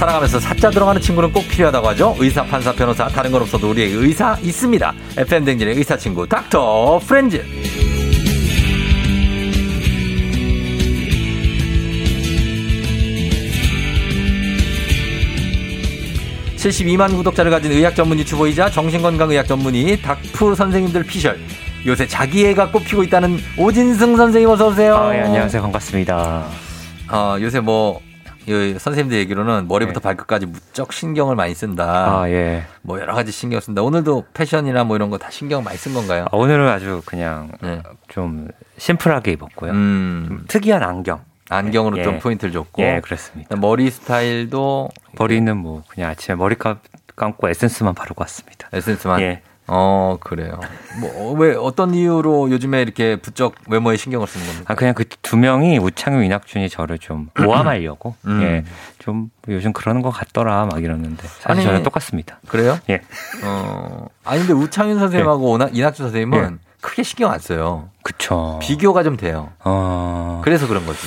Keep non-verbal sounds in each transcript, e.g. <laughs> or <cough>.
살아가면서 사자 들어가는 친구는 꼭 필요하다고 하죠. 의사, 판사, 변호사, 다른 건 없어도 우리에게 의사 있습니다. FM 댕진의 의사 친구, 닥터 프렌즈. 72만 구독자를 가진 의학 전문 유튜버이자 정신건강의학 전문의 닥프 선생님들 피셜. 요새 자기애가 꼽히고 있다는 오진승 선생님 어서 오세요. 아, 예, 안녕하세요. 반갑습니다. 어, 요새 뭐 선생님들 얘기로는 머리부터 네. 발끝까지 무척 신경을 많이 쓴다. 아, 예. 뭐 여러 가지 신경 쓴다. 오늘도 패션이나 뭐 이런 거 다 신경 많이 쓴 건가요? 아, 오늘은 아주 그냥 네. 좀 심플하게 입었고요. 음. 특이한 안경. 안경으로 예. 좀 포인트를 줬고. 예, 그렇습니다. 머리 스타일도 머리는 뭐 그냥 아침에 머리 감고 에센스만 바르고 왔습니다. 에센스만. 예. 어, 그래요. 뭐, 왜, 어떤 이유로 요즘에 이렇게 부쩍 외모에 신경을 쓰는 겁니까? 아, 그냥 그 두 명이 우창윤, 이낙준이 저를 좀 모함하려고. 음. 예. 좀 요즘 그러는 것 같더라, 막 이러는데. 사실 아니, 저는 똑같습니다. 그래요? 예. 어, 아니, 근데 우창윤 선생님하고 예. 이낙준 선생님은 예. 크게 신경 안 써요. 그쵸. 비교가 좀 돼요. 어. 그래서 그런 거지.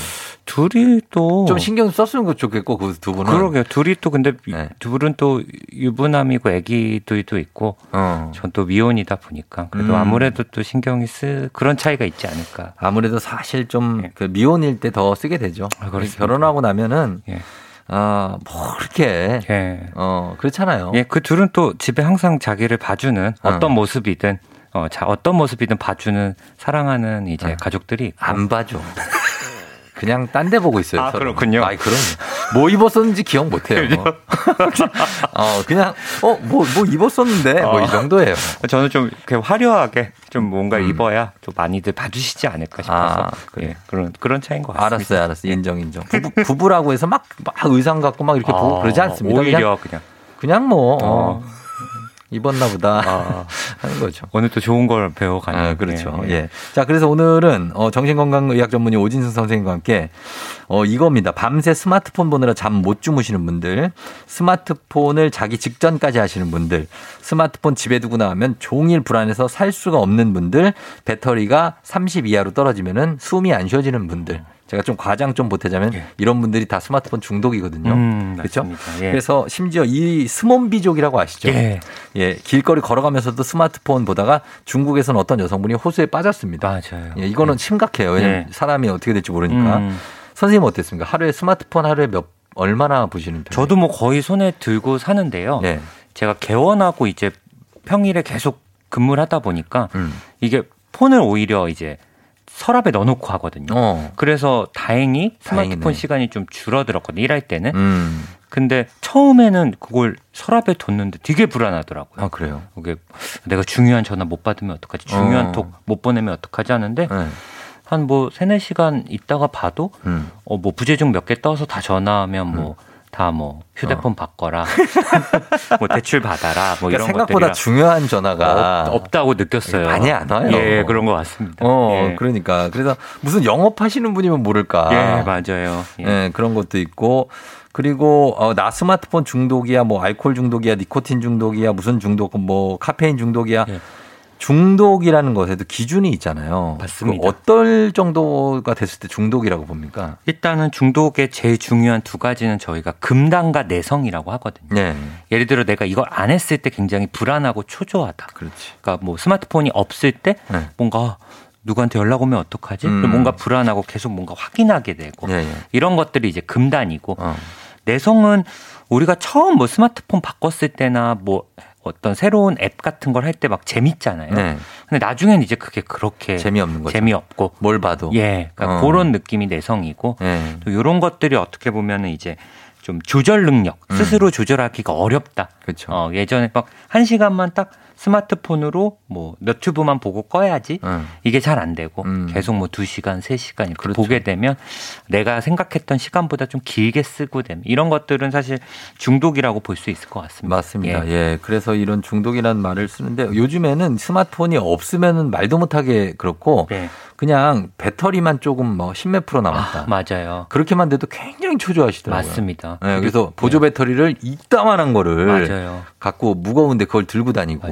둘이 또 좀 신경 썼으면 좋겠고 그 두 분은 그러게요. 둘이 또 근데 네. 둘은 또 유부남이고 아기도 있고 어. 전또 미혼이다 보니까 그래도 음. 아무래도 또 신경이 쓰 그런 차이가 있지 않을까. 아무래도 사실 좀 네. 그 미혼일 때 더 쓰게 되죠. 아, 결혼하고 나면은 예. 아, 뭐, 그렇게. 예. 어, 그렇잖아요. 예, 그 둘은 또 집에 항상 자기를 봐주는 어떤 어. 모습이든, 어, 자, 어떤 모습이든 봐주는, 사랑하는 이제 어. 가족들이. 안 봐줘. <laughs> 그냥 딴 데 보고 있어요. 아, 서로. 그렇군요. 아이, 그럼. 뭐 입었었는지 기억 못 해요. <laughs> 어, 그냥, 어, 뭐, 뭐 입었었는데, 뭐 이 정도예요. 저는 좀 이렇게 화려하게 좀 뭔가 음. 입어야 좀 많이들 봐주시지 않을까 싶어서. 아, 그래. 예, 그런, 그런 차이인 것 같습니다. 알았어요, 알았어요. 인정, 인정. 부부, 부부라고 해서 막, 막 의상 갖고 막 이렇게 아, 보고 그러지 않습니다. 오히려 그냥. 그냥, 그냥 뭐. 어. 입었나 보다 아, <laughs> 하는 거죠. 오늘 또 좋은 걸 배워가는. 아, 그렇죠. 예, 예. 자, 그래서 오늘은 어, 정신건강의학 전문의 오진승 선생님과 함께 어, 이겁니다. 밤새 스마트폰 보느라 잠 못 주무시는 분들, 스마트폰을 자기 직전까지 하시는 분들, 스마트폰 집에 두고 나가면 종일 불안해서 살 수가 없는 분들, 배터리가 30 이하로 떨어지면은 숨이 안 쉬어지는 분들. 제가 좀 과장 좀 보태자면 예. 이런 분들이 다 스마트폰 중독이거든요. 음, 그렇죠? 예. 그래서 심지어 이 스몬비족이라고 아시죠? 예. 예. 길거리 걸어가면서도 스마트폰 보다가 중국에서는 어떤 여성분이 호수에 빠졌습니다. 맞아요. 예, 이거는 예. 심각해요. 왜냐면 예. 사람이 어떻게 될지 모르니까. 음. 선생님 어땠습니까? 하루에 스마트폰 하루에 몇 얼마나 보시는 편이에요? 저도 뭐 거의 손에 들고 사는데요. 네. 제가 개원하고 이제 평일에 계속 근무를 하다 보니까 음. 이게 폰을 오히려 이제 서랍에 넣어놓고 하거든요. 어. 그래서 다행히 스마트폰 다행이네. 시간이 좀 줄어들었거든요. 일할 때는. 음. 근데 처음에는 그걸 서랍에 뒀는데 되게 불안하더라고요. 아, 그래요? 이게 내가 중요한 전화 못 받으면 어떡하지? 중요한 어. 톡못 보내면 어떡하지 하는데 네. 한뭐 세네 시간 있다가 봐도 음. 어 뭐 부재중 몇 개 떠서 다 전화하면 뭐 음. 다 뭐 휴대폰 어. 바꿔라, <laughs> 뭐 대출 받아라, 뭐 그러니까 이런 생각보다 중요한 전화가 없, 다고 느꼈어요. 많이 안 와요. 예, 그런 것 같습니다. 어, 예. 그러니까 그래서 무슨 영업하시는 분이면 모를까. 예, 맞아요. 예, 예 그런 것도 있고. 그리고 어, 나 스마트폰 중독이야, 뭐 알코올 중독이야, 니코틴 중독이야, 무슨 중독, 뭐 카페인 중독이야. 예. 중독이라는 것에도 기준이 있잖아요. 맞습니다. 그 어떨 정도가 됐을 때 중독이라고 봅니까? 일단은 중독의 제일 중요한 두 가지는 저희가 금단과 내성이라고 하거든요. 네. 예를 들어 내가 이걸 안 했을 때 굉장히 불안하고 초조하다. 그렇지. 그러니까 뭐 스마트폰이 없을 때 네. 뭔가 누구한테 연락 오면 어떡하지? 음. 뭔가 불안하고 계속 뭔가 확인하게 되고 네, 이런 것들이 이제 금단이고 어. 내성은 우리가 처음 뭐 스마트폰 바꿨을 때나 뭐 어떤 새로운 앱 같은 걸 할 때 막 재밌잖아요. 네. 근데 나중에는 이제 그게 그렇게 재미없는 거죠. 재미없고 뭘 봐도 예, 그러니까 어. 그런 느낌이 내성이고 네. 또 이런 것들이 어떻게 보면은 이제 좀 조절 능력 음. 스스로 음. 조절하기가 어렵다. 그렇죠. 어, 예전에 막 한 시간만 딱 스마트폰으로 뭐 너튜브만 보고 꺼야지 음. 이게 잘 안 되고 음. 계속 뭐 2시간, 3시간 이렇게 그렇죠. 보게 되면 내가 생각했던 시간보다 좀 길게 쓰고 되면 이런 것들은 사실 중독이라고 볼 수 있을 것 같습니다. 맞습니다. 예. 예. 그래서 이런 중독이라는 말을 쓰는데 요즘에는 스마트폰이 없으면은 말도 못하게 그렇고 네. 그냥 배터리만 조금 뭐 10몇 프로 남았다. 아, 맞아요. 그렇게만 돼도 굉장히 초조하시더라고요. 맞습니다. 네, 그래서 보조 네. 배터리를 이따만한 거를 맞아요. 갖고 무거운데 그걸 들고 다니고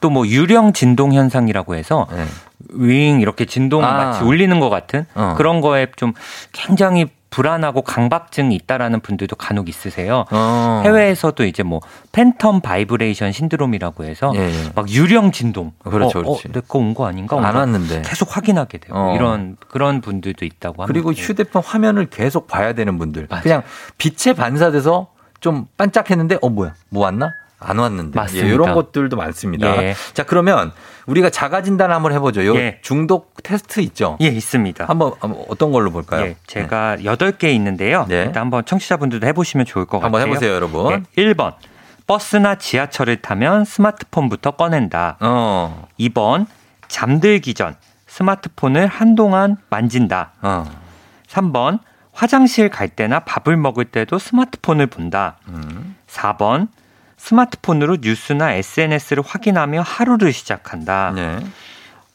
또 뭐 유령 진동 현상이라고 해서 네. 윙 이렇게 진동 아. 마치 울리는 것 같은 어. 그런 거에 좀 굉장히 불안하고 강박증이 있다라는 분들도 간혹 있으세요. 어. 해외에서도 이제 뭐 phantom vibration syndrome이라고 해서 예, 예. 막 유령 진동. 그렇죠, 어, 그렇지. 어, 내거 온 거 아닌가? 안 왔는데 계속 확인하게 되고 어. 이런 그런 분들도 있다고 합니다. 그리고 휴대폰 화면을 계속 봐야 되는 분들. 맞아요. 그냥 빛에 반사돼서 좀 반짝했는데 어 뭐야? 뭐 왔나? 안 왔는데. 맞습니다. 예, 이런 것들도 많습니다. 예. 자, 그러면 우리가 자가 진단 한번 해보죠. 요 예. 중독 테스트 있죠? 예, 있습니다. 한번, 어떤 걸로 볼까요? 예, 제가 네. 8개 있는데요. 네. 일단 한번 청취자분들도 해보시면 좋을 것 한번 같아요. 한번 해보세요, 여러분. 예, 1번. 버스나 지하철을 타면 스마트폰부터 꺼낸다. 어. 2번. 잠들기 전 스마트폰을 한동안 만진다. 어. 3번. 화장실 갈 때나 밥을 먹을 때도 스마트폰을 본다. 음. 4번. 스마트폰으로 뉴스나 SNS를 확인하며 하루를 시작한다. 네.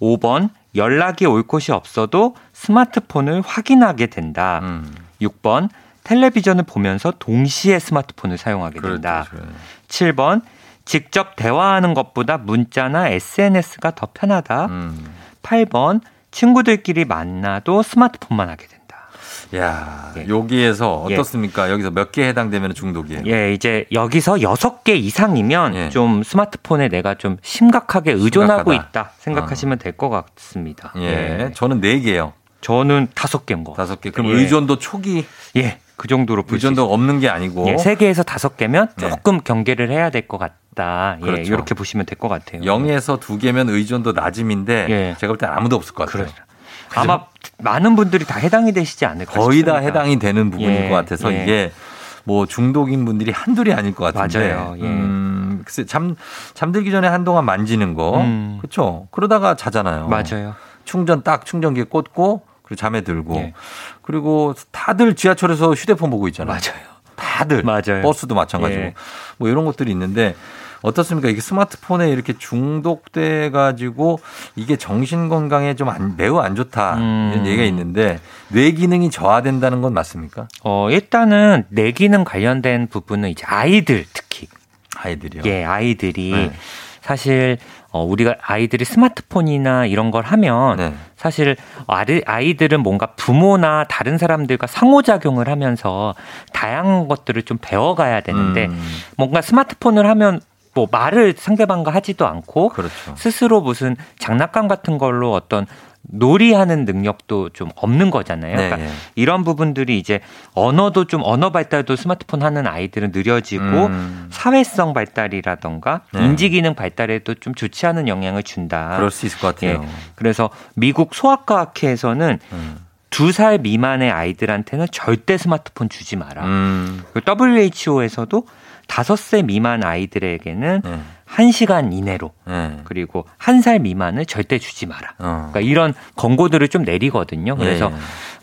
5번 연락이 올 곳이 없어도 스마트폰을 확인하게 된다. 음. 6번 텔레비전을 보면서 동시에 스마트폰을 사용하게 된다. 그렇죠. 7번 직접 대화하는 것보다 문자나 SNS가 더 편하다. 음. 8번 친구들끼리 만나도 스마트폰만 하게 된다. 야, 예. 여기에서 예. 어떻습니까? 예. 여기서 몇 개 해당되면 중독이에요? 예, 이제 여기서 여섯 개 이상이면 예. 좀 스마트폰에 내가 좀 심각하게 의존하고 심각하다. 있다 생각하시면 어. 될것 같습니다. 예. 예. 저는 네 개요. 저는 다섯 개인 거. 다섯 개. 그럼 예. 의존도 초기? 예. 그 정도로 의존도 없는 게 아니고 예, 세 개에서 다섯 개면 조금 경계를 해야 될 것 같다. 예, 그렇죠. 이렇게 보시면 될 것 같아요. 0에서 두 개면 의존도 낮음인데 예. 제가 볼때 아무도 없을 것 같아요. 그렇죠. 아마 많은 분들이 다 해당이 되시지 않을까 거의 싶습니다. 다 해당이 되는 부분일 예, 것 같아서 예. 이게 뭐 중독인 분들이 한둘이 아닐 것 같은데. 맞아요. 예. 음, 글쎄 잠 잠들기 전에 한동안 만지는 거, 음. 그렇죠. 그러다가 자잖아요. 맞아요. 충전 딱 충전기에 꽂고 그리고 잠에 들고 예. 그리고 다들 지하철에서 휴대폰 보고 있잖아요. 맞아요. 다들 맞아요. 버스도 마찬가지고 예. 뭐 이런 것들이 있는데 어떻습니까? 이게 스마트폰에 이렇게 중독돼 가지고 이게 정신 건강에 좀 안, 매우 안 좋다 음. 이런 얘기가 있는데 뇌 기능이 저하된다는 건 맞습니까? 어 일단은 뇌 기능 관련된 부분은 이제 아이들 특히 아이들이요. 예, 아이들이 네. 사실 어, 우리가 아이들이 스마트폰이나 이런 걸 하면 네. 사실 아이들은 뭔가 부모나 다른 사람들과 상호작용을 하면서 다양한 것들을 좀 배워가야 되는데 음. 뭔가 스마트폰을 하면 뭐 말을 상대방과 하지도 않고 그렇죠. 스스로 무슨 장난감 같은 걸로 어떤 놀이하는 능력도 좀 없는 거잖아요. 그러니까 네, 네. 이런 부분들이 이제 언어도 좀 언어 발달도 스마트폰 하는 아이들은 느려지고 음. 사회성 발달이라던가 네. 인지 기능 발달에도 좀 좋지 않은 영향을 준다. 그럴 수 있을 것 같아요. 예. 그래서 미국 소아과학회에서는 음. 두살 미만의 아이들한테는 절대 스마트폰 주지 마라. 음. WHO에서도 다섯 세 미만 아이들에게는 네. 1시간 이내로 네. 그리고 한살 미만을 절대 주지 마라. 어. 그러니까 이런 권고들을 좀 내리거든요. 그래서 네.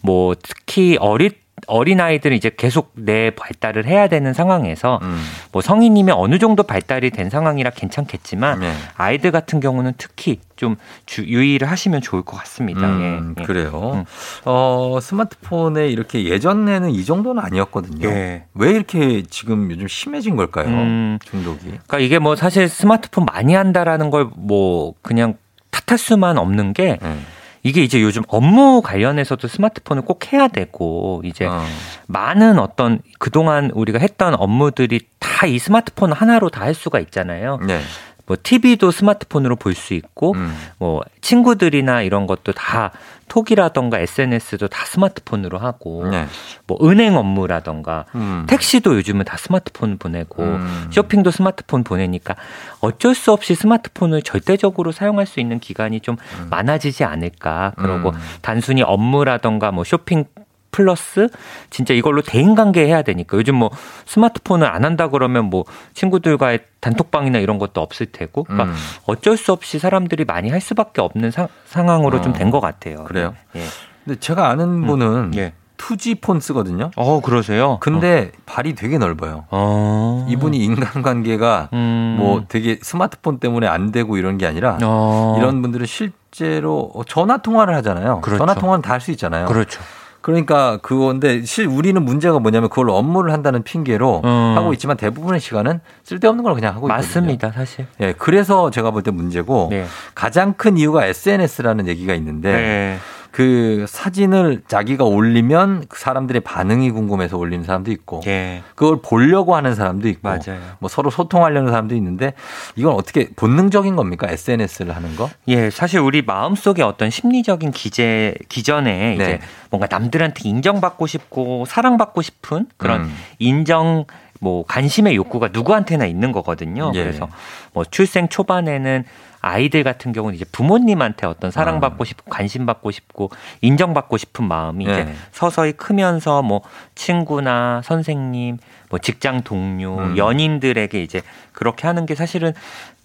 뭐 특히 어릴 어린아이들은 이제 계속 내 발달을 해야 되는 상황에서 음. 뭐 성인이면 어느 정도 발달이 된 상황이라 괜찮겠지만 네. 아이들 같은 경우는 특히 좀 주, 유의를 하시면 좋을 것 같습니다. 음, 예, 예. 그래요. 음. 어, 스마트폰에 이렇게 예전에는 이 정도는 아니었거든요. 예. 왜 이렇게 지금 요즘 심해진 걸까요? 음. 중독이. 그러니까 이게 뭐 사실 스마트폰 많이 한다라는 걸 뭐 그냥 탓할 수만 없는 게 네. 이게 이제 요즘 업무 관련해서도 스마트폰을 꼭 해야 되고 이제 어. 많은 어떤 그동안 우리가 했던 업무들이 다 이 스마트폰 하나로 다 할 수가 있잖아요. 네. 뭐 TV도 스마트폰으로 볼 수 있고 음. 뭐 친구들이나 이런 것도 다 톡이라던가 SNS도 다 스마트폰으로 하고 네. 뭐 은행 업무라던가 음. 택시도 요즘은 다 스마트폰 보내고 음. 쇼핑도 스마트폰 보내니까 어쩔 수 없이 스마트폰을 절대적으로 사용할 수 있는 기간이 좀 음. 많아지지 않을까 그러고 음. 단순히 업무라던가 뭐 쇼핑 플러스 진짜 이걸로 대인관계 해야 되니까 요즘 뭐 스마트폰을 안 한다 그러면 뭐 친구들과의 단톡방이나 이런 것도 없을 테고 그러니까 음. 어쩔 수 없이 사람들이 많이 할 수밖에 없는 상, 상황으로 어. 좀된 것 같아요. 그래요? 예. 근데 제가 아는 음. 분은 음. 예. 투지 폰 쓰거든요. 어, 그러세요? 근데 어. 발이 되게 넓어요. 어. 이분이 인간관계가 음. 뭐 되게 스마트폰 때문에 안 되고 이런 게 아니라 어. 이런 분들은 실제로 전화 통화를 하잖아요. 그렇죠. 전화 통화는 다 할 수 있잖아요. 그렇죠. 그러니까 그건데 실 우리는 문제가 뭐냐면 그걸 업무를 한다는 핑계로 음. 하고 있지만 대부분의 시간은 쓸데없는 걸 그냥 하고 있거든요. 맞습니다, 사실. 예, 네, 그래서 제가 볼 때 문제고 네. 가장 큰 이유가 SNS라는 얘기가 있는데 네. 그 사진을 자기가 올리면 그 사람들의 반응이 궁금해서 올리는 사람도 있고 예. 그걸 보려고 하는 사람도 있고 맞아요. 뭐 서로 소통하려는 사람도 있는데 이건 어떻게 본능적인 겁니까? SNS를 하는 거? 예, 사실 우리 마음속에 어떤 심리적인 기제 기전에 네. 이제 뭔가 남들한테 인정받고 싶고 사랑받고 싶은 그런 음. 인정 뭐 관심의 욕구가 누구한테나 있는 거거든요. 예. 그래서 뭐 출생 초반에는 아이들 같은 경우는 이제 부모님한테 어떤 사랑받고 아. 싶고 관심받고 싶고 인정받고 싶은 마음이 네. 이제 서서히 크면서 뭐 친구나 선생님, 뭐 직장 동료, 음. 연인들에게 이제 그렇게 하는 게 사실은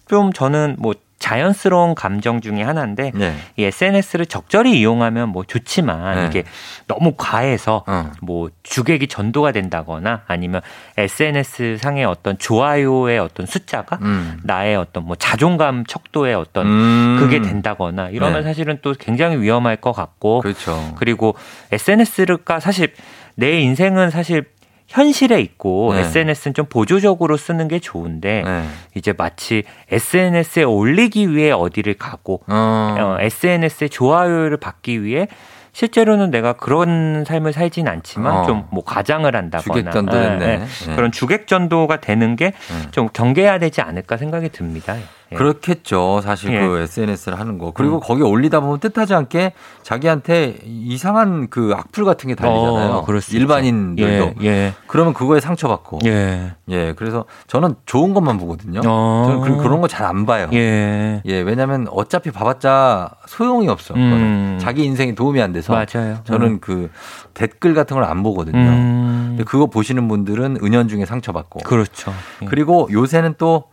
좀 저는 뭐 자연스러운 감정 중의 하나인데 네. 이 SNS를 적절히 이용하면 뭐 좋지만 네. 이게 너무 과해서 어. 뭐 주객이 전도가 된다거나 아니면 SNS 상의 어떤 좋아요의 어떤 숫자가 음. 나의 어떤 뭐 자존감 척도의 어떤 음. 그게 된다거나 이러면 네. 사실은 또 굉장히 위험할 것 같고 그렇죠. 그리고 SNS가 사실 내 인생은 사실 현실에 있고 네. SNS는 좀 보조적으로 쓰는 게 좋은데 네. 이제 마치 SNS에 올리기 위해 어디를 가고 어. 어, SNS에 좋아요를 받기 위해 실제로는 내가 그런 삶을 살진 않지만 어. 좀뭐 과장을 한다거나 주객전도 네, 네. 네. 그런 주객전도가 되는 게좀 네. 경계해야 되지 않을까 생각이 듭니다. 예. 그렇겠죠. 사실 예. 그 SNS를 하는 거. 그리고 음. 거기 올리다 보면 뜻하지 않게 자기한테 이상한 그 악플 같은 게 달리잖아요. 어, 일반인들도. 예. 예. 그러면 그거에 상처받고. 예. 예. 그래서 저는 좋은 것만 보거든요. 어. 저는 그런 거 잘 안 봐요. 예. 예. 왜냐면 어차피 봐봤자 소용이 없어. 음. 자기 인생에 도움이 안 돼서. 맞아요. 저는 음. 그 댓글 같은 걸 안 보거든요. 음. 근데 그거 보시는 분들은 은연중에 상처받고. 그렇죠. 예. 그리고 요새는 또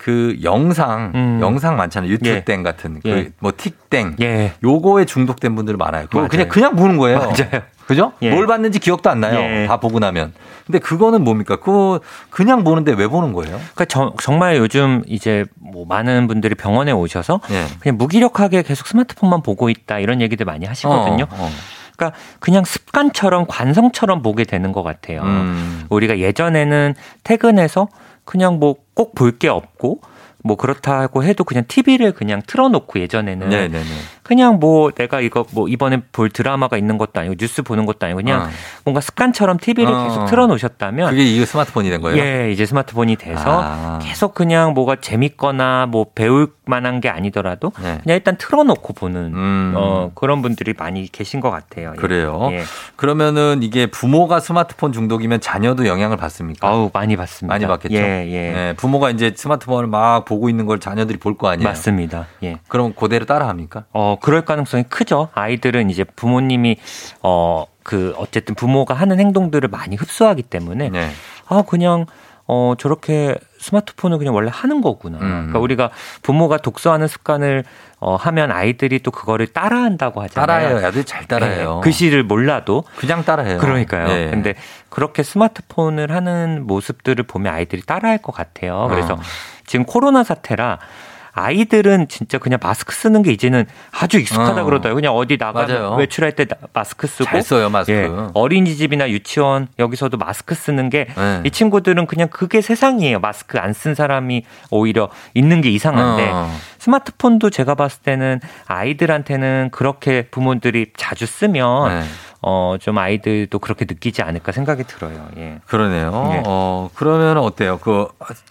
그 영상 음. 영상 많잖아요 유튜브 예. 땡 같은 예. 그뭐 틱땡 예. 요거에 중독된 분들 많아요. 그거 그냥 그냥 보는 거예요. 맞아요. 그죠? 예. 뭘 봤는지 기억도 안 나요. 예. 다 보고 나면. 근데 그거는 뭡니까? 그거 그냥 보는데 왜 보는 거예요? 그러니까 저, 정말 요즘 이제 뭐 많은 분들이 병원에 오셔서 예. 그냥 무기력하게 계속 스마트폰만 보고 있다 이런 얘기들 많이 하시거든요. 어, 어. 그러니까 그냥 습관처럼 관성처럼 보게 되는 것 같아요. 음. 우리가 예전에는 퇴근해서 그냥 뭐 꼭 볼 게 없고 뭐 그렇다고 해도 그냥 TV를 그냥 틀어놓고 예전에는 네네네. 그냥 뭐 내가 이거 뭐 이번에 볼 드라마가 있는 것도 아니고 뉴스 보는 것도 아니고 그냥 어. 뭔가 습관처럼 TV를 어. 계속 틀어놓으셨다면 그게 이거 스마트폰이 된 거예요? 예, 이제 스마트폰이 돼서 아. 계속 그냥 뭐가 재밌거나 뭐 배울 만한 게 아니더라도 네. 그냥 일단 틀어놓고 보는 음. 어, 그런 분들이 많이 계신 것 같아요. 예. 그래요. 예. 그러면은 이게 부모가 스마트폰 중독이면 자녀도 영향을 받습니까? 아우 많이 받습니다. 많이 받겠죠. 예, 예. 네, 부모가 이제 스마트폰을 막 보고 있는 걸 자녀들이 볼 거 아니에요? 맞습니다. 예. 그럼 그대로 따라합니까? 어 그럴 가능성이 크죠. 아이들은 이제 부모님이 어 그 어쨌든 부모가 하는 행동들을 많이 흡수하기 때문에 네. 아 그냥 어 저렇게 스마트폰을 그냥 원래 하는 거구나. 음. 그러니까 우리가 부모가 독서하는 습관을 어 하면 아이들이 또 그거를 따라한다고 하잖아요. 따라해요. 애들이 잘 따라해요. 네. 글씨를 몰라도 그냥 따라해요. 그러니까요. 네. 근데 그렇게 스마트폰을 하는 모습들을 보면 아이들이 따라할 것 같아요. 그래서 어. 지금 코로나 사태라 아이들은 진짜 그냥 마스크 쓰는 게 이제는 아주 익숙하다 어. 그러더라고요. 그냥 어디 나가 외출할 때 마스크 쓰고 잘 써요 마스크. 예, 어린이집이나 유치원 여기서도 마스크 쓰는 게이 네. 친구들은 그냥 그게 세상이에요. 마스크 안 쓴 사람이 오히려 있는 게 이상한데 어. 스마트폰도 제가 봤을 때는 아이들한테는 그렇게 부모들이 자주 쓰면 네. 어, 좀 아이들도 그렇게 느끼지 않을까 생각이 들어요. 예. 그러네요. 예. 어, 그러면 어때요? 그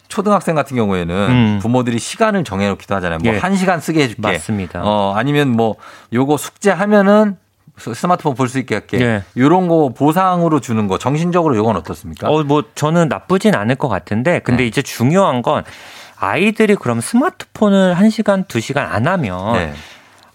초등학생 같은 경우에는 음. 부모들이 시간을 정해놓기도 하잖아요. 뭐, 예. 한 시간 쓰게 해줄게. 맞습니다. 어, 아니면 뭐, 요거 숙제하면은 스마트폰 볼 수 있게 할게. 예. 이런 거 보상으로 주는 거 정신적으로 요건 어떻습니까? 어, 뭐 저는 나쁘진 않을 것 같은데 근데 네. 이제 중요한 건 아이들이 그럼 스마트폰을 1시간, 2시간 안 하면 네.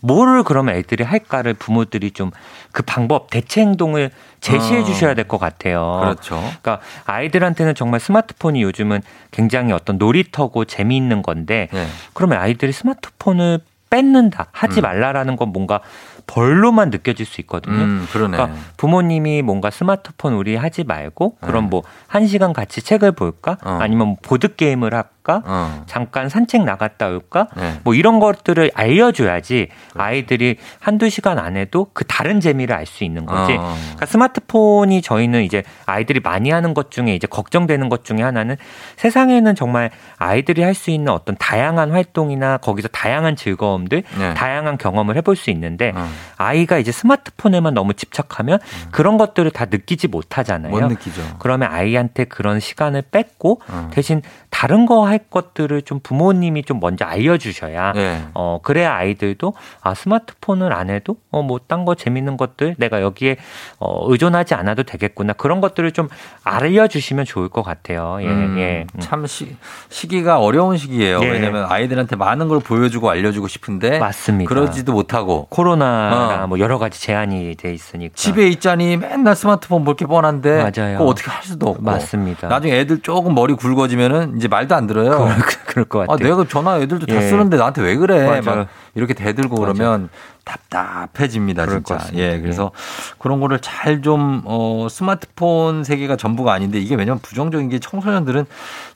뭐를 그러면 애들이 할까를 부모들이 좀 그 방법 대체 행동을 제시해 어. 주셔야 될 것 같아요. 그렇죠. 그러니까 아이들한테는 정말 스마트폰이 요즘은 굉장히 어떤 놀이터고 재미있는 건데 네. 그러면 아이들이 스마트폰을 뺏는다 하지 음. 말라라는 건 뭔가 벌로만 느껴질 수 있거든요. 음, 그러니까 부모님이 뭔가 스마트폰 우리 하지 말고 그럼 네. 뭐한 시간 같이 책을 볼까? 어. 아니면 뭐 보드 게임을 할까? 어. 잠깐 산책 나갔다 올까? 네. 뭐 이런 것들을 알려줘야지 아이들이 한두 시간 안에도 그 다른 재미를 알 수 있는 거지. 어. 그러니까 스마트폰이 저희는 이제 아이들이 많이 하는 것 중에 이제 걱정되는 것 중에 하나는 세상에는 정말 아이들이 할 수 있는 어떤 다양한 활동이나 거기서 다양한 즐거움들 네. 다양한 경험을 해볼 수 있는데 어. 아이가 이제 스마트폰에만 너무 집착하면 음. 그런 것들을 다 느끼지 못하잖아요. 못 느끼죠. 그러면 아이한테 그런 시간을 뺏고 어. 대신 다른 거 할 것들을 좀 부모님이 좀 먼저 알려주셔야 네. 어 그래야 아이들도 아 스마트폰을 안 해도 어 뭐 딴 거 재밌는 것들 내가 여기에 어 의존하지 않아도 되겠구나 그런 것들을 좀 알려주시면 좋을 것 같아요. 예, 음, 예. 음. 참 시, 시기가 어려운 시기예요. 예. 왜냐하면 아이들한테 많은 걸 보여주고 알려주고 싶은데 맞습니다. 그러지도 못하고 코로나 가 어. 뭐 여러 가지 제한이 돼 있으니까 집에 있자니 맨날 스마트폰 볼 게 뻔한데 맞아요. 그거 어떻게 할 수도 없고 맞습니다. 나중에 애들 조금 머리 굵어지면은 이제 말도 안 들어요. 그럴, 그럴 것 같아요. 아, 내가 전화 애들도 다 예. 쓰는데 나한테 왜 그래? 막 이렇게 대들고 맞아. 그러면 답답해집니다, 진짜. 예, 그래서 예. 그런 거를 잘 좀, 어, 스마트폰 세계가 전부가 아닌데 이게 왜냐면 부정적인 게 청소년들은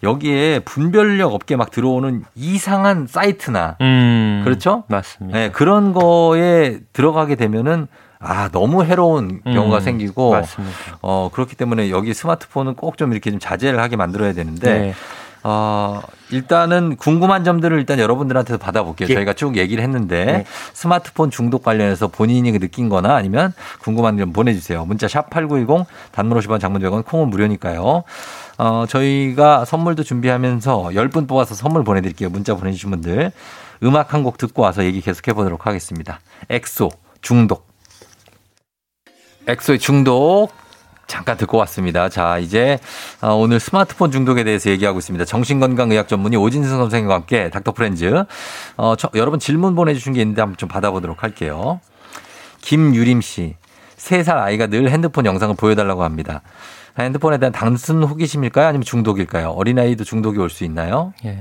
여기에 분별력 없게 막 들어오는 이상한 사이트나, 음, 그렇죠? 맞습니다. 예, 그런 거에 들어가게 되면은 아, 너무 해로운 경우가 음, 생기고, 맞습니다. 어, 그렇기 때문에 여기 스마트폰은 꼭 좀 이렇게 좀 자제를 하게 만들어야 되는데, 네. 어, 일단은 궁금한 점들을 일단 여러분들한테도 받아볼게요. 예. 저희가 쭉 얘기를 했는데 네. 스마트폰 중독 관련해서 본인이 느낀 거나 아니면 궁금한 점 보내주세요. 문자 샵8910 단문 50원 장문 100원 콩은 무료니까요. 어, 저희가 선물도 준비하면서 10분 뽑아서 선물 보내드릴게요. 문자 보내주신 분들. 음악 한 곡 듣고 와서 얘기 계속해 보도록 하겠습니다. 엑소 중독. 엑소의 중독 잠깐 듣고 왔습니다. 자, 이제 어, 오늘 스마트폰 중독에 대해서 얘기하고 있습니다. 정신건강의학 전문의 오진승 선생님과 함께 닥터 프렌즈. 어, 저, 여러분 질문 보내주신 게 있는데 한번 좀 받아보도록 할게요. 김유림 씨. 3살 아이가 늘 핸드폰 영상을 보여달라고 합니다. 핸드폰에 대한 단순 호기심일까요? 아니면 중독일까요? 어린아이도 중독이 올 수 있나요? 예.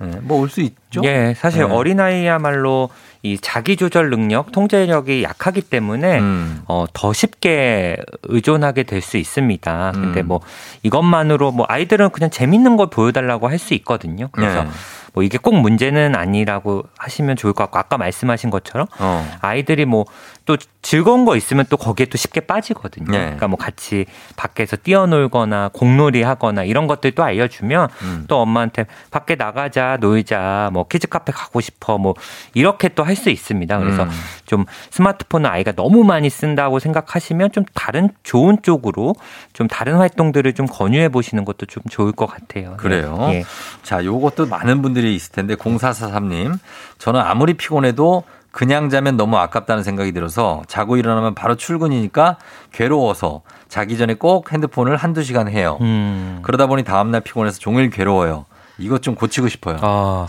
네, 뭐올 수 있죠. 예, 사실 네. 어린아이야말로 이 자기 조절 능력, 통제력이 약하기 때문에 음. 어, 더 쉽게 의존하게 될 수 있습니다. 근데 음. 뭐 이것만으로 뭐 아이들은 그냥 재밌는 걸 보여달라고 할 수 있거든요. 그래서 네. 뭐 이게 꼭 문제는 아니라고 하시면 좋을 것 같고 아까 말씀하신 것처럼 어. 아이들이 뭐 또 즐거운 거 있으면 또 거기에 또 쉽게 빠지거든요. 네. 그러니까 뭐 같이 밖에서 뛰어놀거나 공놀이 하거나 이런 것들 또 알려주면 음. 또 엄마한테 밖에 나가자 놀자 뭐 키즈 카페 가고 싶어 뭐 이렇게 또 할 수 있습니다. 그래서 음. 좀 스마트폰을 아이가 너무 많이 쓴다고 생각하시면 좀 다른 좋은 쪽으로 좀 다른 활동들을 좀 권유해 보시는 것도 좀 좋을 것 같아요. 그래요. 예. 자, 요것도 많은 분들이 분들이 있을 텐데 0443님 저는 아무리 피곤해도 그냥 자면 너무 아깝다는 생각이 들어서 자고 일어나면 바로 출근이니까 괴로워서 자기 전에 꼭 핸드폰을 한두 시간 해요. 음. 그러다 보니 다음날 피곤해서 종일 괴로워요. 이것 좀 고치고 싶어요. 아,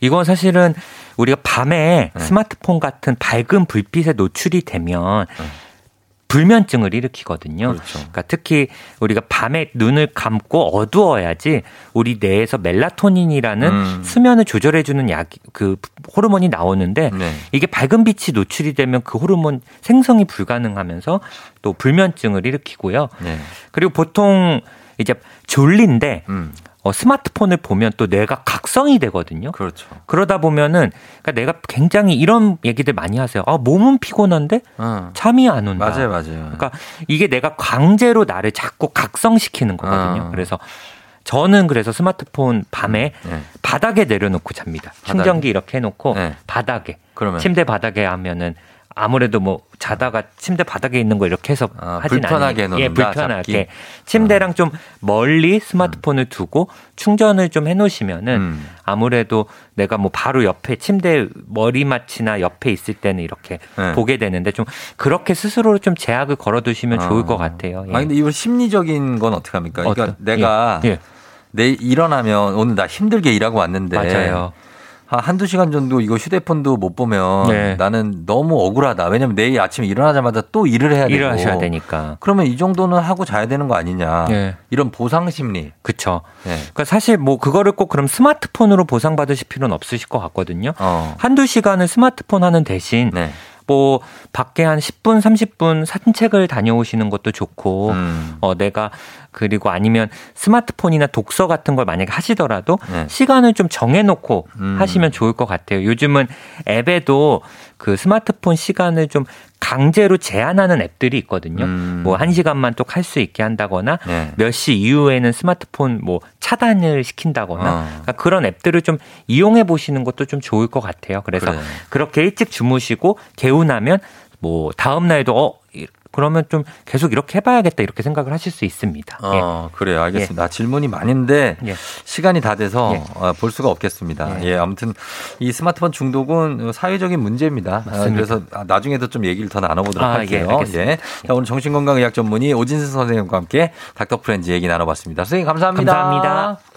이건 사실은 우리가 밤에 네. 스마트폰 같은 밝은 불빛에 노출이 되면 네. 불면증을 일으키거든요. 그렇죠. 그러니까 특히 우리가 밤에 눈을 감고 어두워야지 우리 뇌에서 멜라토닌이라는 음. 수면을 조절해 주는 약, 그 호르몬이 나오는데 네. 이게 밝은 빛이 노출이 되면 그 호르몬 생성이 불가능하면서 또 불면증을 일으키고요. 네. 그리고 보통 이제 졸린데 음. 어, 스마트폰을 보면 또 뇌가 각성이 되거든요. 그렇죠. 그러다 보면은 그러니까 내가 굉장히 이런 얘기들 많이 하세요. 아, 몸은 피곤한데 어. 잠이 안 온다. 맞아요, 맞아요. 그러니까 이게 내가 강제로 나를 자꾸 각성시키는 거거든요. 어. 그래서 저는 그래서 스마트폰 밤에 네. 바닥에 내려놓고 잡니다. 바닥에. 충전기 이렇게 해놓고 네. 바닥에 그러면. 침대 바닥에 하면은 아무래도 뭐 자다가 침대 바닥에 있는 거 이렇게 해서 아, 하진 불편하게 않아요. 예, 불편하게 잡기. 침대랑 어. 좀 멀리 스마트폰을 두고 충전을 좀 해놓으시면은 음. 아무래도 내가 뭐 바로 옆에 침대 머리맡이나 옆에 있을 때는 이렇게 네. 보게 되는데 좀 그렇게 스스로 좀 제약을 걸어두시면 어. 좋을 것 같아요. 예. 아 근데 이거 심리적인 건 어떻게 합니까? 그러니까 어떤, 내가 예. 예. 내 일어나면 오늘 나 힘들게 일하고 왔는데 맞아요. 한두 시간 정도 이거 휴대폰도 못 보면 네. 나는 너무 억울하다. 왜냐면 내일 아침에 일어나자마자 또 일을 해야 되고. 일을 하셔야 되니까. 그러면 이 정도는 하고 자야 되는 거 아니냐. 네. 이런 보상 심리. 그쵸. 네. 그러니까 사실 뭐 그거를 꼭 그럼 스마트폰으로 보상받으실 필요는 없으실 것 같거든요. 어. 한두 시간을 스마트폰 하는 대신 네. 뭐 밖에 한 10분, 30분 산책을 다녀오시는 것도 좋고 음. 어 내가 그리고 아니면 스마트폰이나 독서 같은 걸 만약에 하시더라도 네. 시간을 좀 정해 놓고 음. 하시면 좋을 것 같아요. 요즘은 앱에도 그 스마트폰 시간을 좀 강제로 제한하는 앱들이 있거든요. 음. 뭐한 시간만 또 할 수 있게 한다거나 네. 몇시 이후에는 스마트폰 뭐 차단을 시킨다거나 어. 그러니까 그런 앱들을 좀 이용해 보시는 것도 좀 좋을 것 같아요. 그래서 그래. 그렇게 일찍 주무시고 개운하면 뭐 다음 날에도 어 그러면 좀 계속 이렇게 해봐야겠다 이렇게 생각을 하실 수 있습니다. 어, 예. 그래요. 알겠습니다. 예. 질문이 많은데 예. 시간이 다 돼서 예. 어, 볼 수가 없겠습니다. 예. 예. 아무튼 이 스마트폰 중독은 사회적인 문제입니다. 아, 맞습니다. 그래서 나중에도 좀 얘기를 더 나눠보도록 아, 예, 할게요. 예. 자, 오늘 정신건강의학 전문의 오진수 선생님과 함께 닥터 프렌즈 얘기 나눠봤습니다. 선생님 감사합니다. 감사합니다.